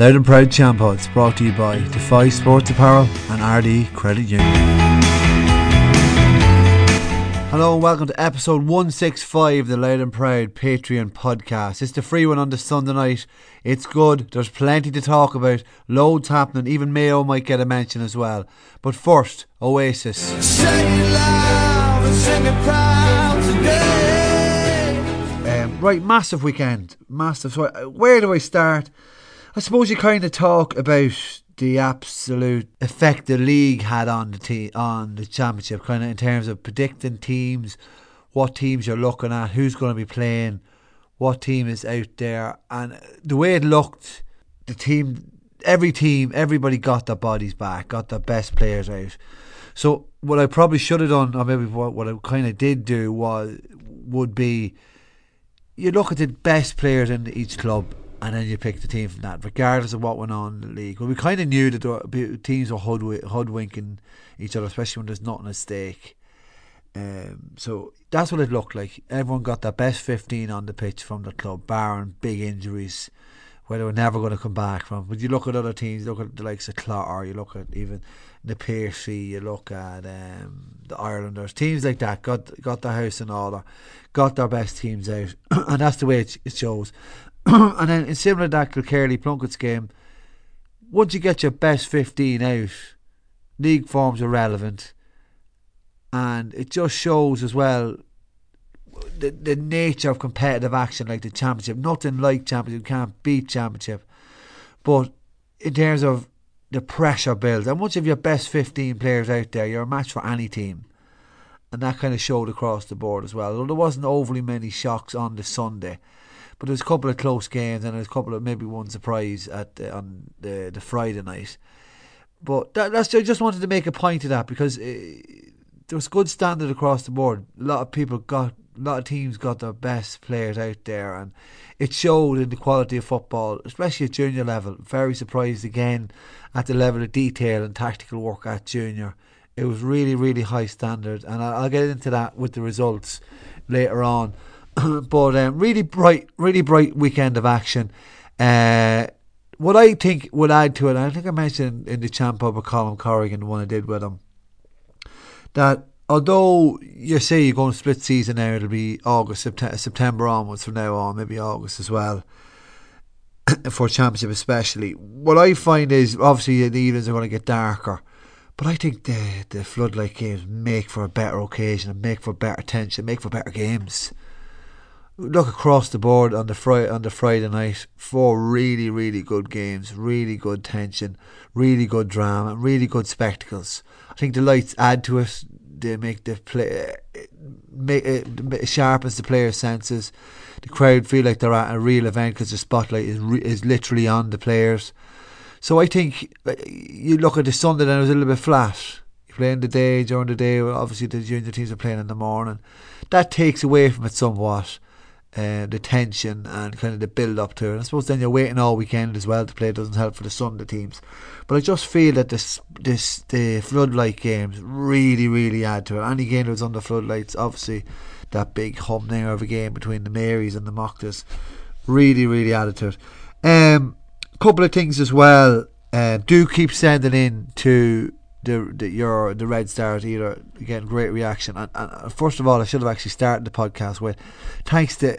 Louth and Proud Champods brought to you by Defy Sports Apparel and Ardee Credit Union. Hello and welcome to episode 165 of the Louth and Proud Patreon podcast. It's the free one on the Sunday night. It's good. There's plenty to talk about. Loads happening. Even Mayo might get a mention as well. But first, Oasis. Um, right, massive weekend. Massive. So, uh, where do I start? I suppose you kind of talk about the absolute effect the league had on the te- on the championship, kind of in terms of predicting teams, what teams you're looking at, who's going to be playing, what team is out there, and the way it looked, the team, every team, everybody got their bodies back, got their best players out. So what I probably should have done, or maybe what, what I kind of did do, was would be you look at the best players in each club and then you pick the team from that, regardless of what went on in the league. Well, we kind of knew that the teams were hoodwink- hoodwinking each other, especially when there's nothing at stake. Um, so that's what it looked like. Everyone got their best 15 on the pitch from the club, barring big injuries where they were never going to come back from. But you look at other teams, you look at the likes of Clogher, you look at even the Piercy, you look at um, the Irelanders, teams like that got got their house in order, got their best teams out, and that's the way it, it shows. and then in similar to that Kilkerley Plunkett's game, once you get your best 15 out, league forms are relevant. And it just shows as well the, the nature of competitive action like the championship. Nothing like championship, can't beat championship. But in terms of the pressure builds, and once you have your best 15 players out there, you're a match for any team. And that kind of showed across the board as well. Although there wasn't overly many shocks on the Sunday. But there's a couple of close games and there's a couple of maybe one surprise at the, on the the Friday night. But that, that's I just wanted to make a point of that because it, there was good standard across the board. A lot of people got, a lot of teams got their best players out there, and it showed in the quality of football, especially at junior level. Very surprised again at the level of detail and tactical work at junior. It was really, really high standard, and I'll get into that with the results later on. but um, really bright, really bright weekend of action. Uh, what I think would add to it, I think I mentioned in the champ up with Colin Corrigan, the one I did with him, that although you say you're going to split season now, it'll be August, September, September onwards from now on, maybe August as well, for championship especially. What I find is obviously the evenings are going to get darker. But I think the the floodlight games make for a better occasion and make for better tension, make for better games look across the board on the Friday on the Friday night. Four really, really good games, really good tension, really good drama, really good spectacles. I think the lights add to it. They make the play, make it sharpens the players' senses. The crowd feel like they're at a real event because the spotlight is re- is literally on the players. So I think uh, you look at the Sunday and it was a little bit flat. You play in the day during the day. Obviously the junior teams are playing in the morning. That takes away from it somewhat uh, the tension and kind of the build up to it. I suppose then you're waiting all weekend as well to play. It doesn't help for the Sunday teams, but I just feel that this this the floodlight games really really add to it. Any game that was under floodlights, obviously, that big hum there of a game between the Marys and the Mochtas, really really added to it. Um, couple of things as well. Uh, do keep sending in to the, the your the Red Stars either again great reaction. And, and, first of all I should have actually started the podcast with thanks to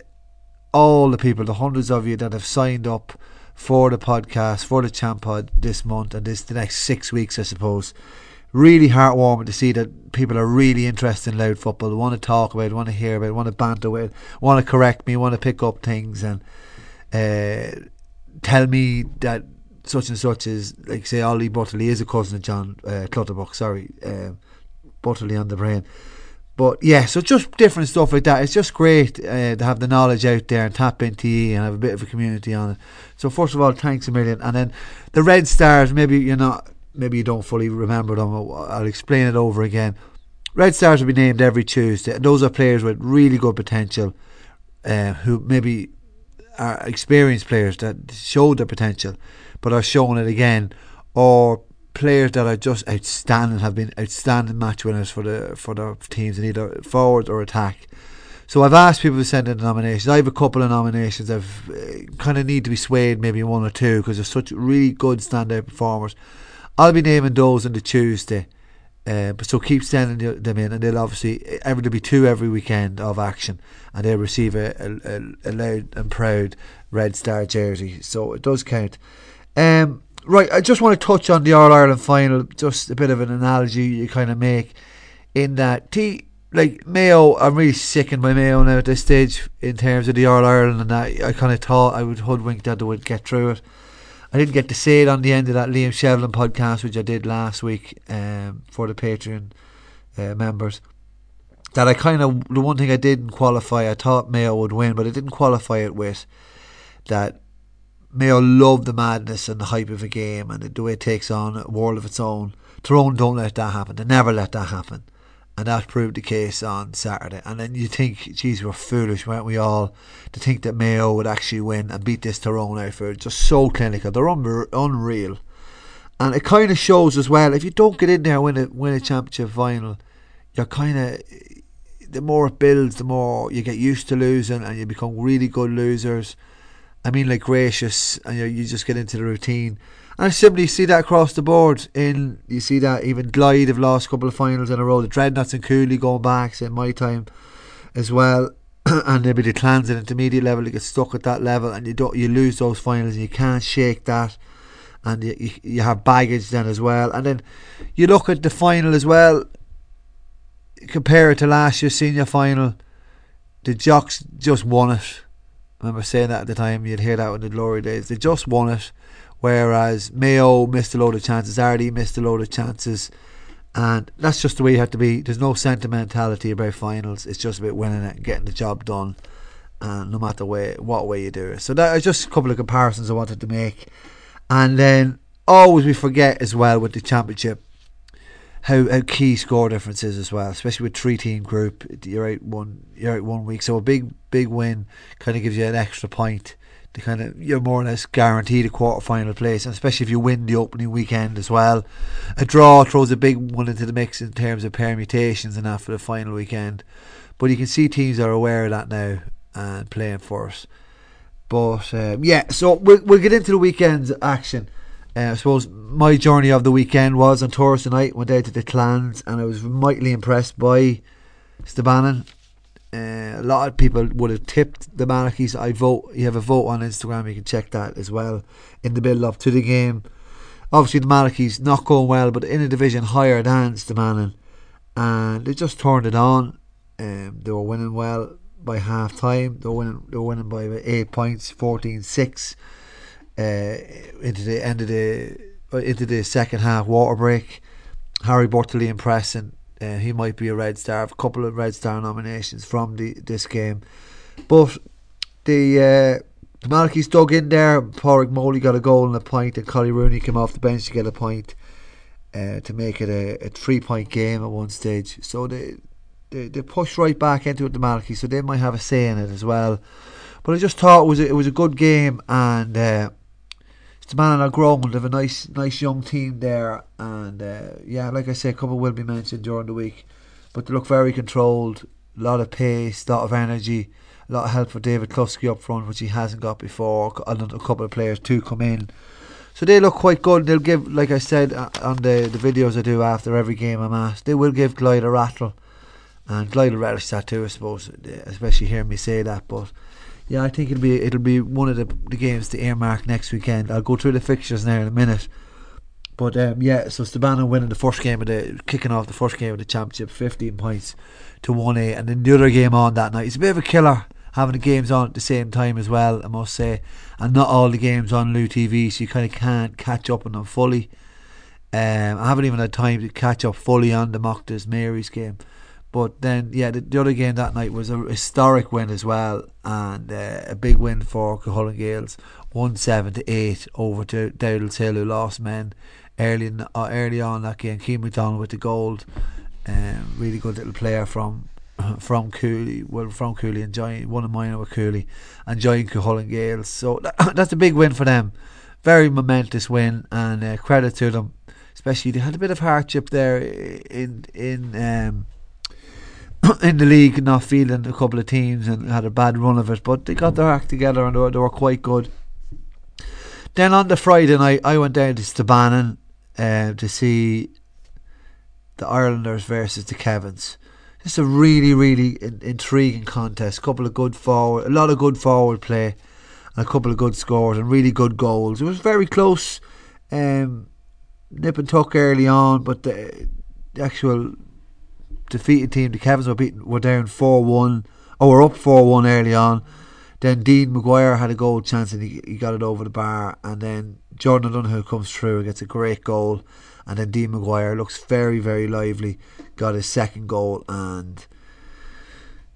all the people the hundreds of you that have signed up for the podcast for the Champod this month and this the next six weeks I suppose. Really heartwarming to see that people are really interested in Louth football want to talk about it want to hear about it want to banter with it want to correct me want to pick up things and uh, tell me that such and such is like say Ollie Butterley is a cousin of John uh, Clutterbuck. Sorry, uh, Butterley on the brain. But yeah, so just different stuff like that. It's just great uh, to have the knowledge out there and tap into you and have a bit of a community on it. So first of all, thanks a million. And then the Red Stars. Maybe you're not. Maybe you don't fully remember them. I'll explain it over again. Red Stars will be named every Tuesday. Those are players with really good potential, uh, who maybe are experienced players that show their potential but are showing it again, or players that are just outstanding have been outstanding match winners for the for their teams in either forward or attack. So I've asked people to send in nominations. I have a couple of nominations. I've uh, kind of need to be swayed, maybe one or two, because there's such really good standout performers. I'll be naming those on the Tuesday. Uh, but so keep sending them in, and they'll obviously every there'll be two every weekend of action, and they'll receive a, a, a, Louth and proud Red Star jersey. So it does count. Um, right, I just want to touch on the All Ireland final. Just a bit of an analogy you kind of make in that T like Mayo, I'm really sickened by Mayo now at this stage in terms of the All Ireland, and I, I kind of thought I would hoodwink that they would get through it. I didn't get to say it on the end of that Liam Shevlin podcast, which I did last week um, for the Patreon uh, members. That I kind of the one thing I didn't qualify, I thought Mayo would win, but I didn't qualify it with that Mayo love the madness and the hype of a game and the way it takes on a world of its own. Tyrone don't let that happen. They never let that happen and that proved the case on Saturday. And then you think, geez, we're foolish, weren't we all, to think that Mayo would actually win and beat this Tyrone outfit. Just so clinical. They're un- unreal. And it kind of shows as well, if you don't get in there and win a, win a championship final, you're kind of, the more it builds, the more you get used to losing and you become really good losers. I mean, like gracious, and you, you just get into the routine. And I simply see that across the board. In you see that even Glyde have lost a couple of finals in a row. The Dreadnots and Cooley going back in my time as well. and maybe the clans at intermediate level you get stuck at that level and you don't you lose those finals and you can't shake that and you, you, you have baggage then as well and then you look at the final as well compare it to last year's senior final the jocks just won it Remember saying that at the time you'd hear that in the glory days they just won it Whereas Mayo missed a load of chances, Ardee missed a load of chances, and that's just the way you have to be. There's no sentimentality about finals. It's just about winning it getting the job done, and no matter way what way you do it. So that is just a couple of comparisons I wanted to make, and then always we forget as well with the championship how, how key score difference is as well, especially with three team group. You're out one you're out one week, so a big big win kind of gives you an extra point to kind of you're more or less guaranteed a quarter final place, and especially if you win the opening weekend as well. A draw throws a big one into the mix in terms of permutations and that for the final weekend. But you can see teams are aware of that now and playing for us. But um, yeah, so we'll, we'll get into the weekend's action. Uh, I suppose my journey of the weekend was on Thursday night. Went out to the clans and I was mightily impressed by Stabannon uh, a lot of people would have tipped the Malachis. I vote. You have a vote on Instagram. You can check that as well in the build up to the game. Obviously, the Malachis not going well, but in a division higher than Stabannon, and they just turned it on. Um, they were winning well by half time. They were winning. They were winning by eight points, 14-6, uh, into the end of the uh, into the second half water break. Harry Bortley impressing uh, he might be a Red Star. A couple of Red Star nominations from the this game, but the uh, the dug in there. Pádraig Moley got a goal and a point, and Collie Rooney came off the bench to get a point uh, to make it a, a three point game at one stage. So they, they they pushed right back into it, the Malachis, so they might have a say in it as well. But I just thought it was a, it was a good game, and uh, man are growing. They have a nice, nice young team there, and uh, yeah, like I say, a couple will be mentioned during the week, but they look very controlled. A lot of pace, a lot of energy, a lot of help for David Clufsky up front, which he hasn't got before. A couple of players to come in, so they look quite good. They'll give, like I said uh, on the the videos I do after every game I'm asked, they will give Glyde a rattle, and Glyde will relish that too, I suppose, especially hearing me say that, but yeah, I think it'll be it'll be one of the, the games to earmark next weekend. I'll go through the fixtures now in a minute. But um, yeah, so Stabannon winning the first game of the kicking off the first game of the championship, fifteen points to one eight, and then the other game on that night. It's a bit of a killer having the games on at the same time as well, I must say, and not all the games on Lou TV, so you kind of can't catch up on them fully. Um, I haven't even had time to catch up fully on the Mochtas Mary's game. But then, yeah, the, the, other game that night was a historic win as well, and uh, a big win for Cuchulainn Gaels, one seven to eight over to Dowdall's Hill, who lost men early in, uh, early on that game. Keane McDonald with the gold, um, really good little player from from Cooley, well from Cooley, enjoying one of mine with Cooley, enjoying Cuchulainn Gaels. So that, that's a big win for them, very momentous win, and uh, credit to them. Especially they had a bit of hardship there in in. Um, in the league, not feeling a couple of teams and had a bad run of it, but they got their act together and they were, they were quite good. Then on the Friday night, I went down to Stabannon uh, to see the Irelanders versus the Kevins. Just a really, really in- intriguing contest. A couple of good forward, a lot of good forward play, and a couple of good scores and really good goals. It was very close, um, nip and tuck early on, but the, the actual defeated team, the Kevins were beaten, were down four one, or were up four one early on. Then Dean Maguire had a goal chance and he, he got it over the bar, and then Jordan O'Donoghue comes through and gets a great goal, and then Dean Maguire looks very very lively, got his second goal, and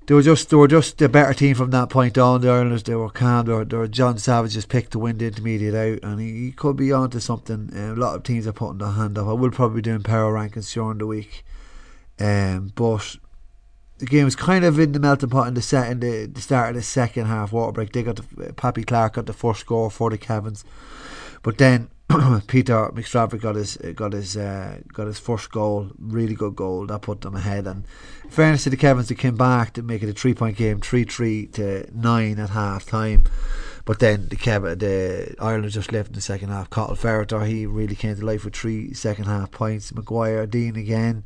they were just they were just a better team from that point on. The Irelanders they were calm. They were, they were John Savage just picked the intermediate out, and he, he could be onto something. Uh, a lot of teams are putting their hand up. I will probably be doing power rankings during the week, um, but the game was kind of in the melting pot in the set in the, the start of the second half water break. They got the, Pappy Clark got the first score for the Kevins, but then Peter McStravick got his got his uh, got his first goal, really good goal that put them ahead. And fairness to the Kevins, they came back to make it a three point game, three three to nine at half time. But then the Kev, the Ireland just left in the second half. Cottle Ferreter, he really came to life with three second half points. Maguire, Dean again.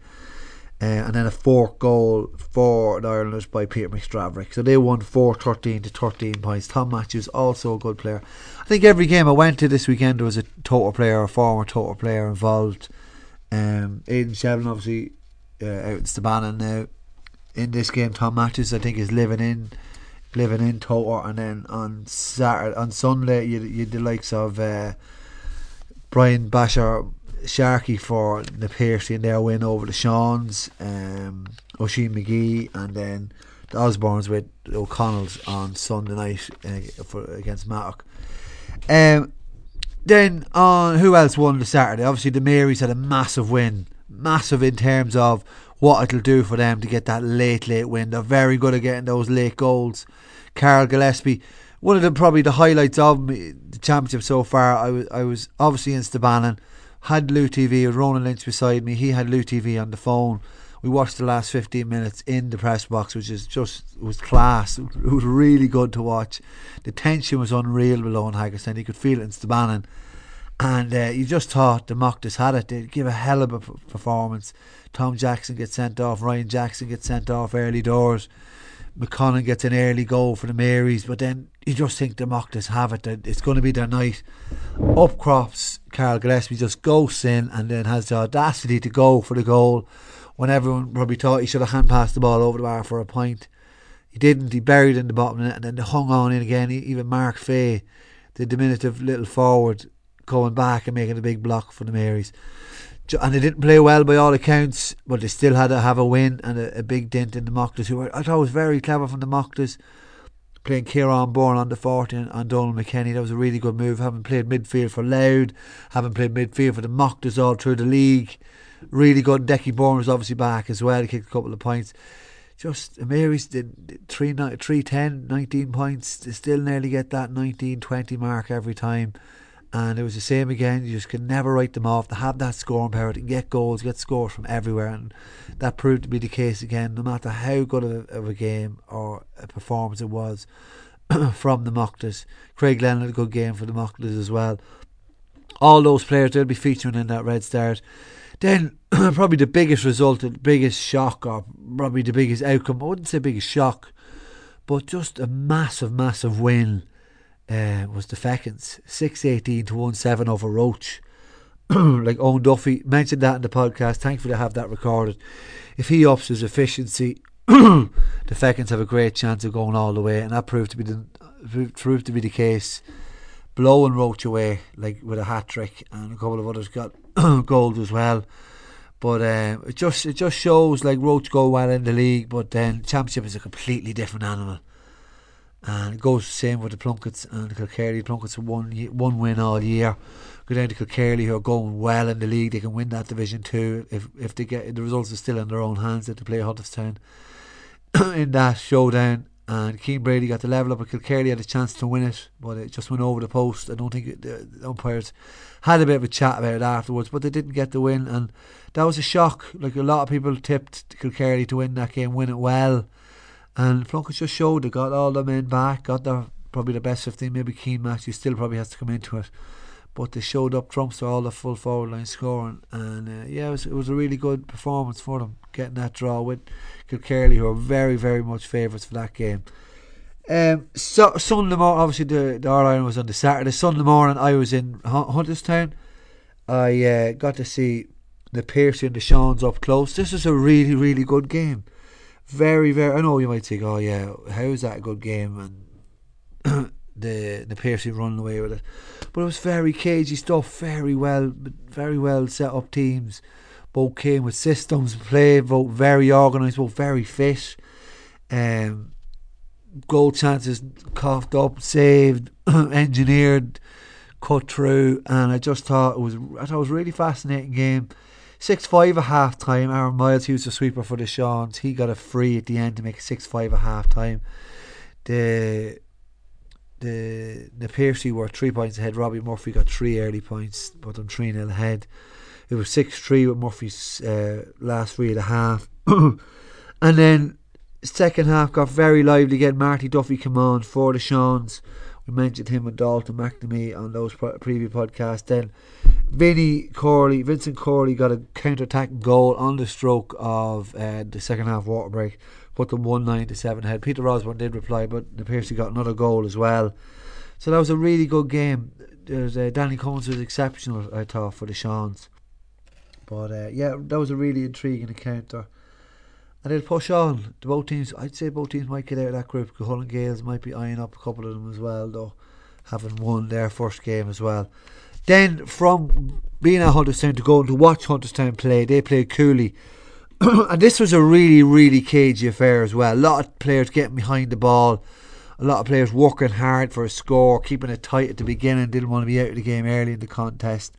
Uh, and then a fourth goal for the Irelanders by Peter McStravick. So they won 4 13 to 13 points. Tom Matthews, also a good player. I think every game I went to this weekend there was a total player, a former total player involved. Um, Aidan Shevlin, obviously, uh, out in Stabannon now. In this game, Tom Matthews, I think, is living in living in total. And then on Saturday, on Sunday, you, you the likes of uh, Brian Basher Sharkey for the Piercy and their win over the Shawns, um, Oisin McGee, and then the Osbornes with O'Connell's on Sunday night uh, for against Mattock. Um, then on who else won the Saturday? Obviously, the Marys had a massive win, massive in terms of what it'll do for them to get that late, late win. They're very good at getting those late goals. Carl Gillespie, one of the probably the highlights of me, the championship so far. I was I was obviously in Stabannon had Lou TV with Ronan Lynch beside me. He had Lou TV on the phone. We watched the last 15 minutes in the press box, which is just was class. It was really good to watch. The tension was unreal below in Haggerstown. You could feel it in Stabannon. And uh, you just thought the Mochtas had it. They'd give a hell of a performance. Tom Jackson gets sent off. Ryan Jackson gets sent off early doors. McConnon gets an early goal for the Marys, but then you just think the Mochtas have it. That it's going to be their night. Up crops Carl Gillespie, just ghosts in and then has the audacity to go for the goal when everyone probably thought he should have hand passed the ball over the bar for a point. He didn't. He buried in the bottom and then they hung on in again. Even Mark Fay, the diminutive little forward, going back and making a big block for the Marys and they didn't play well by all accounts, but they still had to have a win and a, a big dent in the Mochtas, who were, I thought was very clever from the Mochtas, playing Kieran Bourne on the 40 and, and Donald McKenny. That was a really good move. Having played midfield for Louth, having played midfield for the Mochtas all through the league. Really good. Decky Bourne was obviously back as well. He kicked a couple of points. Just Mary's did 3, 3 10, 19 points. They still nearly get that 19 20 mark every time and it was the same again. You just could never write them off. They have that scoring power to get goals, get scores from everywhere, and that proved to be the case again. No matter how good of a, of a game or a performance it was from the Mochtas, Craig Lennon had a good game for the Mochtas as well. All those players they'll be featuring in that red start. Then probably the biggest result, the biggest shock, or probably the biggest outcome. I wouldn't say biggest shock, but just a massive, massive win uh, was the Fechins. 618 to 1 7 over Roche. like Owen Duffy mentioned that in the podcast. Thankfully, I have that recorded. If he ups his efficiency, the Fechins have a great chance of going all the way, and that proved to be the proved to be the case. Blowing Roche away like with a hat trick, and a couple of others got gold as well. But uh, it just it just shows like Roche go well in the league, but then Championship is a completely different animal. And it goes the same with the Plunkets and the. Plunkets one one win all year. Go down to Kilkerley, who are going well in the league. They can win that division too if if they get the results are still in their own hands. They play Huddersfield in that showdown. and Keane Brady got the level up. Kilkerley had a chance to win it, but it just went over the post. I don't think the, umpires had a bit of a chat about it afterwards, but they didn't get the win, and that was a shock. Like a lot of people tipped Kilkerley to win that game, win it well, and Plunkett just showed they got all the men back, got their probably the best 15. Maybe Keane actually still probably has to come into it. But they showed up trumps to all the full forward line scoring, and uh, yeah, it was, it was a really good performance for them getting that draw with Kilkerley, who are very, very much favourites for that game. Um, so Sunday morning, obviously the, the Ireland was on the Saturday. Sunday morning, I was in Hunterstown. I uh, got to see the Piercy and the Seans up close. This is a really, really good game. Very, very. I know you might think, oh yeah, how is that a good game? And the the Piercy running away with it. But it was very cagey stuff, very well very well set up teams. Both came with systems play, both very organised, both very fit. Um, goal chances coughed up, saved, engineered, cut through, and I just thought it was I thought it was a really fascinating game. Six five at half time. Aaron Miles, was the sweeper for the Seans. He got a free at the end to make six five at half time. The the the Piercy were three points ahead. Robbie Murphy got three early points, but I'm three nil ahead. It was six three with Murphy's uh, last three and a half, and then second half got very lively again. Marty Duffy came on for the Seans. We mentioned him and Dalton McNamee on those previous podcasts. Then Vinny Corley, Vincent Corley got a counter attacking goal on the stroke of uh, the second half water break put them one nine to seven ahead. Peter Osborne did reply, but the Piercy got another goal as well. So that was a really good game. Uh, Danny Cummins was exceptional, I thought, for the Seans. But uh, yeah, that was a really intriguing encounter. And they'll push on. The both teams, I'd say both teams might get out of that group. Hull and Gales might be eyeing up a couple of them as well, though, having won their first game as well. Then from being at Hunterstown to going to watch Hunterstown play, they played Cooley and this was a really, really cagey affair as well. A lot of players getting behind the ball, a lot of players working hard for a score, keeping it tight at the beginning, didn't want to be out of the game early in the contest.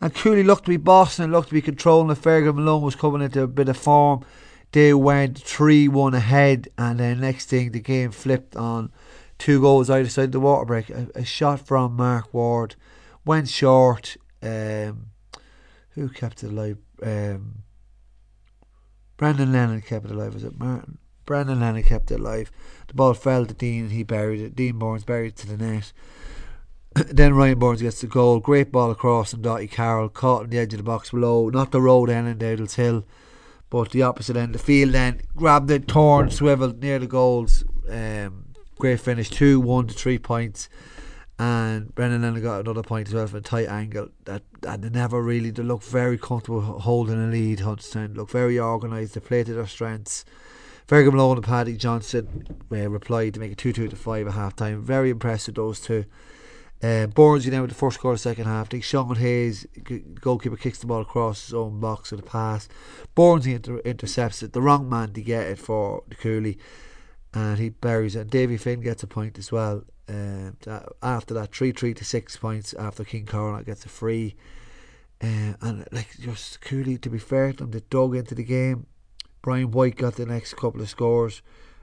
And Cooley looked to be bossing and looked to be controlling. The Fergal Malone was coming into a bit of form. They went 3 1 ahead, and then next thing the game flipped on two goals either side of the water break. A, a shot from Mark Ward went short. Um, who kept it alive? Um, Brandon Lennon kept it alive. Was it Martin? Brandon Lennon kept it alive. The ball fell to Dean and he buried it. Dean Burns buried it to the net. then Ryan Burns gets the goal. Great ball across and Dottie Carroll caught on the edge of the box below. Not the road end in Dowdall's Hill, but the opposite end of the field. Then grabbed it, torn, swiveled near the goals. Um, great finish. 2 1 to 3 points and Brendan Lennon got another point as well from a tight angle. That and they never really they look very comfortable holding a lead. Hunterstown looked very organised. They played to their strengths. Fergal Malone and Paddy Johnson uh, replied to make it two two to five at half time. Very impressive those two. Uh, Burns, you know, with the first quarter, second half. I think Sean Hayes, goalkeeper, kicks the ball across his own box with a pass. Burns inter- intercepts it. The wrong man to get it for the Cooley, and he buries it. Davy Finn gets a point as well. Uh, after that, three three to six points after King Cormac gets a free, uh, and like just Cooley to be fair to them, they dug into the game. Brian White got the next couple of scores.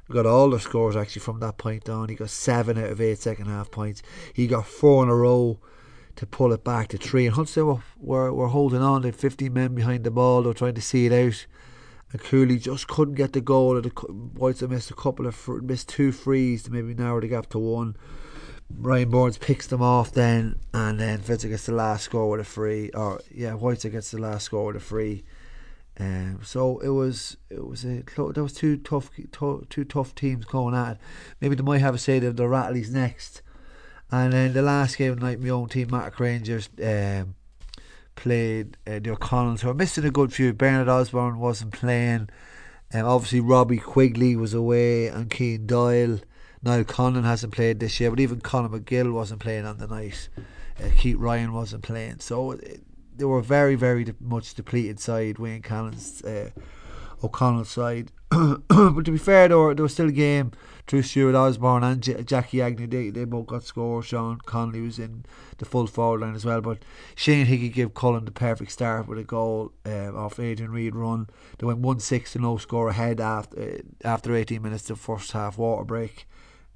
Got all the scores actually from that point on. He got seven out of eight second half points. He got four in a row to pull it back to three. And Huntsville were, were, were holding on. They had 15 men behind the ball. They were trying to see it out. And Cooley just couldn't get the goal. The Whites have missed a couple of missed two frees to maybe narrow the gap to one. Ryan Burns picks them off then, and then Fitzer gets the last score with a free. Or yeah, Whiteside gets the last score with a free. Um, so it was it was a that was two tough two tough teams going at it. Maybe they might have a say that the Rattleys next, and then the last game of the night, my own team, Mac Rangers, um, played uh, the O'Connells, who are missing a good few. Bernard Osborne wasn't playing. Um, obviously, Robbie Quigley was away, and Keane Doyle. Now, Conlon hasn't played this year, but even Conor McGill wasn't playing on the night. Uh, Keith Ryan wasn't playing, so it, they were very, very de- much depleted side. Wayne Cannon's uh, O'Connell's side. but to be fair, though, there was still a game through Stuart Osborne and J- Jackie Agnew. They, they both got scores. Sean Connolly was in the full forward line as well. But Shane Hickey gave Collon the perfect start with a goal uh, off Adrian Reid run. They went 1 6 to no score ahead after, uh, after 18 minutes of first half water break.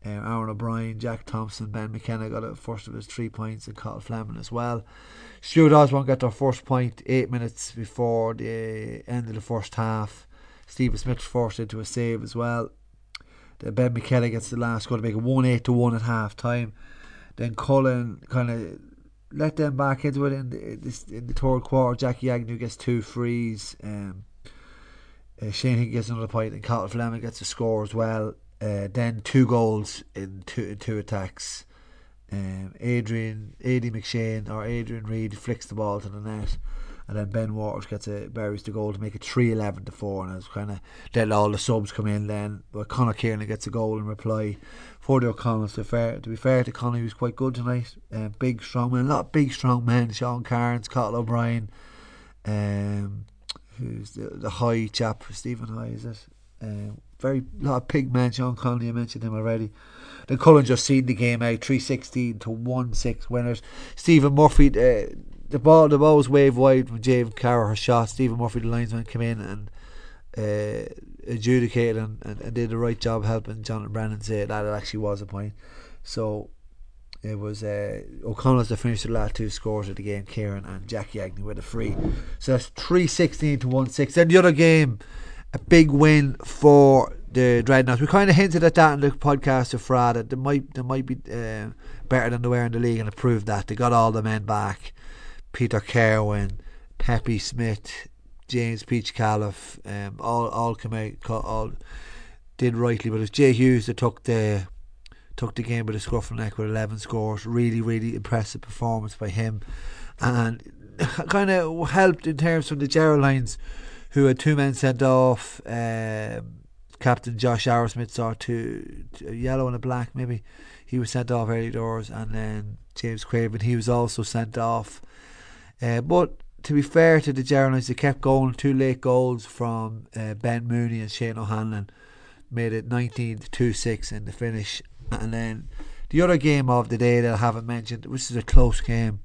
Um, Aaron O'Brien, Jack Thompson, Ben McKenna got a first of his three points, and Cathal Fleming as well. Stuart Osborne got their first point eight minutes before the end of the first half. Stephen Smith forced into a save as well. Then Ben McKenna gets the last goal to make it 1 8 to 1 at half time. Then Collon kind of let them back into it in the, in the third quarter. Jackie Agnew gets two frees. Um, uh, Shane Hickey gets another point, and Cathal Fleming gets a score as well. Uh, then two goals in two, in two attacks. Um, Adrian, Adi McShane or Adrian Reid flicks the ball to the net, and then Ben Waters gets a buries the goal to make it 3 11 to 4. And it's kind of let all the subs come in then. But Conor Kieran gets a goal in reply for the O'Connells. To, fair, to be fair to Conor, he was quite good tonight. Um, big, strong man, a lot of big, strong men. Sean Carnes, Cathal O'Brien, um, who's the, the high chap, Stephen High, is it? Um, very lot of big men. Sean Connolly, I mentioned him already. Then Collon just seen the game out, three sixteen to one six winners. Stephen Murphy, uh, the ball, the ball was waved wide James Carroll her shot. Stephen Murphy, the linesman, came in and uh, adjudicated and, and, and, did the right job helping Jonathan Brennan say that it actually was a point. So it was uh, O'Connell's to finish the last two scores of the game, Kieran and Jackie Agnew with a free. So that's 316 to 1 6. Then the other game a big win for the Dreadnots. We kind of hinted at that in the podcast of Frada. They might they might be uh, better than they were in the league, and it proved that they got all the men back. Peter Kerwin, Pepe Smith, James Peach Califf, um, all all come out, all did rightly. But it was Jay Hughes that took the took the game by the scruff of the neck with 11 scores. Really, really impressive performance by him, and kind of helped in terms from the Geraldines who had two men sent off. Um, Captain Josh Arrowsmith saw two, two, yellow and a black, maybe. He was sent off early doors, and then James Craven, he was also sent off. Uh, but to be fair to the Geraldines, they kept going. Two late goals from uh, Ben Mooney and Shane O'Hanlon made it 19 to 2 6 in the finish. And then the other game of the day that I haven't mentioned, which is a close game,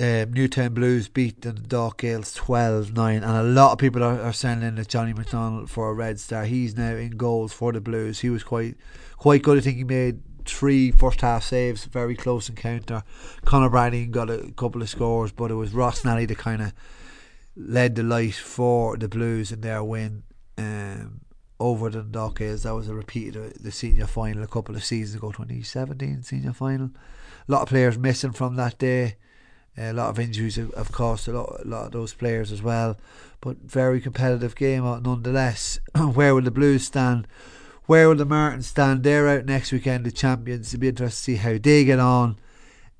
um, Newtown Blues beat the Dock Gaels 12 9, and a lot of people are, are sending in at Johnny McDonald for a red star. He's now in goals for the Blues. He was quite quite good. I think he made three first half saves, very close encounter. Conor Bradley got a couple of scores, but it was Ross Nally that kind of led the light for the Blues in their win um, over the Dock. That was a repeat of the senior final a couple of seasons ago, 2017 senior final. A lot of players missing from that day a lot of injuries have, have cost a lot, a lot of those players as well. But very competitive game nonetheless. Where will the Blues stand? Where will the Martins stand? They're out next weekend, the champions. It'll be interesting to see how they get on.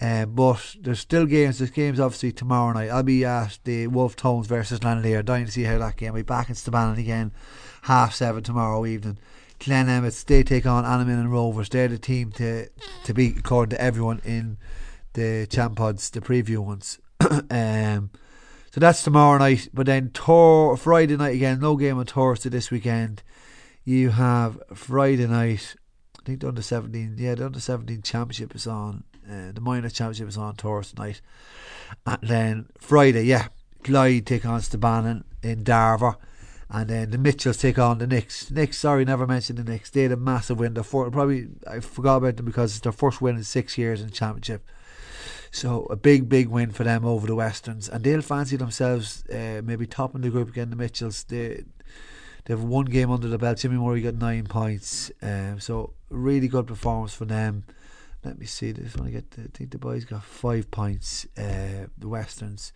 Uh, but there's still games. There's games obviously tomorrow night. I'll be at the Wolfe Tones versus Lanlier. Dying to see how that game. I'll be back in Stabannon again, half seven tomorrow evening. Glen Emmets, they take on Annamin Rovers. They're the team to to beat according to everyone in the Champods, the preview ones. um, so that's tomorrow night. But then Tor Friday night again, no game on Thursday this weekend. You have Friday night. I think the under seventeen, yeah, the under seventeen championship is on. Uh, the minor championship is on Thursday night, and then Friday, yeah, Glyde take on Stabannon in Darver. And then the Mitchells take on the Knicks. Knicks, sorry, never mentioned the Knicks. They had a massive win. The four, probably I forgot about them because it's their first win in six years in championship. So a big, big win for them over the Westerns, and they'll fancy themselves uh, maybe topping the group again. The Mitchells, they they have one game under the belt. Jimmy Murray got nine points, um, so really good performance for them. Let me see this one. I get the, I think the boys got five points. Uh, the Westerns,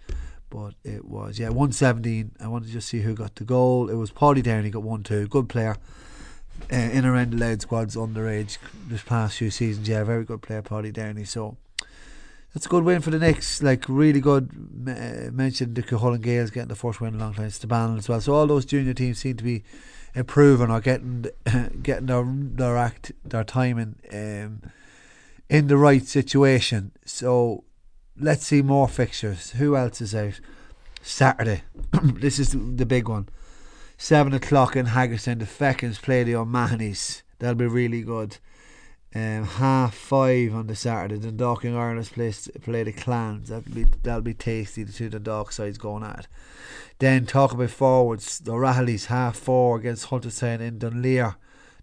but it was yeah one seventeen. I want to just see who got the goal. It was Paulie Downey got one two. Good player. Uh, in around the lead squads underage this past few seasons. Yeah, very good player, Paulie Downey. So that's a good win for the Knicks. Like really good. Uh, mentioned the Cuchulainn Gaels getting the first win in a long time. Stabannon as well. So all those junior teams seem to be improving or getting getting their their act their timing um, in the right situation. So let's see more fixtures. Who else is out? Saturday. this is the big one. Seven o'clock in Hagerstown, the Fechins play the O'Mahony's. That'll be really good. Um, half five on the Saturday, Dundalk and Ireland play, play the Clans. That'll be that'll be tasty. The two Dundalk sides going at it. Then talk about forwards. The O'Rahilly's half four against Hunterstown in Dunleer.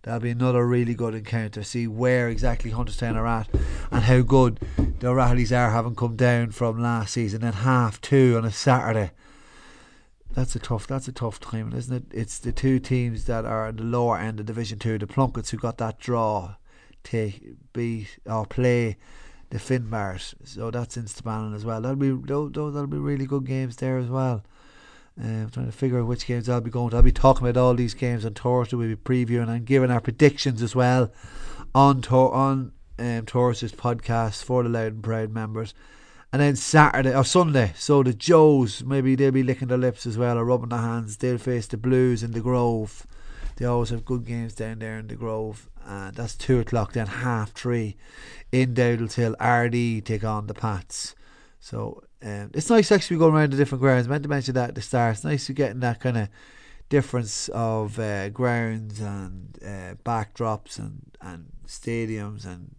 That'll be another really good encounter. See where exactly Hunterstown are at and how good the O'Rahilly's are having come down from last season. Then half two on a Saturday that's a tough. That's a tough time, isn't it? It's the two teams that are at the lower end of Division Two, the Plunkets, who got that draw, take beat or play the Finbars. So that's in Stabannon as well. That'll be those, that'll be really good games there as well. Uh, I'm trying to figure out which games I'll be going to. I'll be talking about all these games on Thursday. We'll be previewing and giving our predictions as well on tour on um, Thursday's podcast for the Louth and Proud members. And then Saturday or Sunday, so the Joes maybe they'll be licking their lips as well or rubbing their hands. They'll face the Blues in the Grove. They always have good games down there in the Grove. And that's two o'clock. Then half three in Hill. Ardee take on the Pats. So um, it's nice actually going around the different grounds. I meant to mention that at the start. It's nice to getting that kind of difference of uh, grounds and uh, backdrops and and stadiums and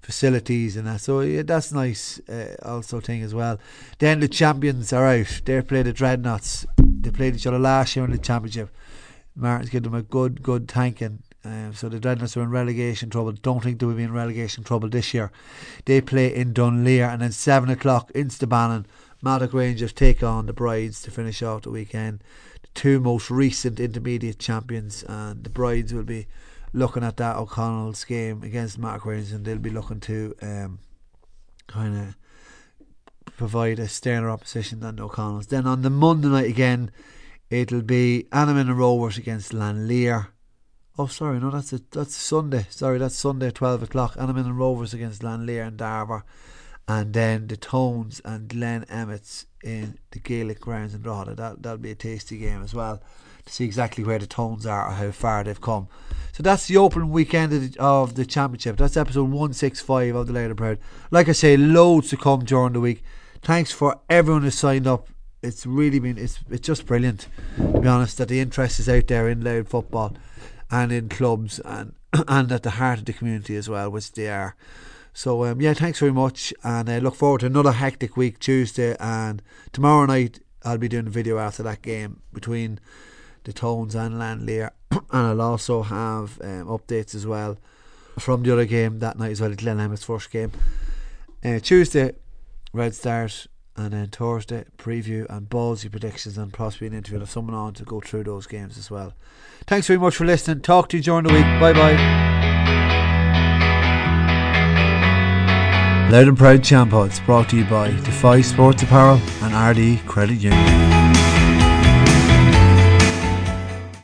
facilities and that. So yeah, that's nice. Uh, also thing as well. Then the champions are out. They play the Dreadnots. They played each other last year in the championship. Martin's given them a good, good tanking. Um, so the Dreadnots are in relegation trouble. Don't think they will be in relegation trouble this year. They play in Dunleer and then seven o'clock in Stabannon. Mattock Rangers take on the Brides to finish off the weekend. The two most recent intermediate champions, and the Brides will be looking at that O'Connell's game against Mark Rangers, and they'll be looking to um, kind of provide a sterner opposition than O'Connells. Then on the Monday night again, it'll be Annaman and Rovers against Lanlear. Oh, sorry, no, that's that's Sunday. Sorry, that's Sunday twelve o'clock. Annaman and Rovers against Lanlear and Darver, and then the Tones and Glen Emmets in the Gaelic grounds in Drogheda. That that'll be a tasty game as well to see exactly where the Tones are or how far they've come. So that's the opening weekend of the, of the championship. That's episode 165 of the Later Proud. Like I say, loads to come during the week. Thanks for everyone who signed up. It's really been it's it's just brilliant to be honest that the interest is out there in Louth football and in clubs and and at the heart of the community as well, which they are. So um, yeah, thanks very much, and I uh, look forward to another hectic week Tuesday and tomorrow night. I'll be doing a video after that game between the Tones and Lanlear, and I'll also have um, updates as well from the other game that night as well, Glen Emmett's first game. Uh, Tuesday, Red Start, and then Thursday, preview and ballsy predictions, and possibly an interview of someone on to go through those games as well. Thanks very much for listening. Talk to you during the week. Bye bye. Louth and Proud Champods brought to you by Defy Sports Apparel and Ardee Credit Union.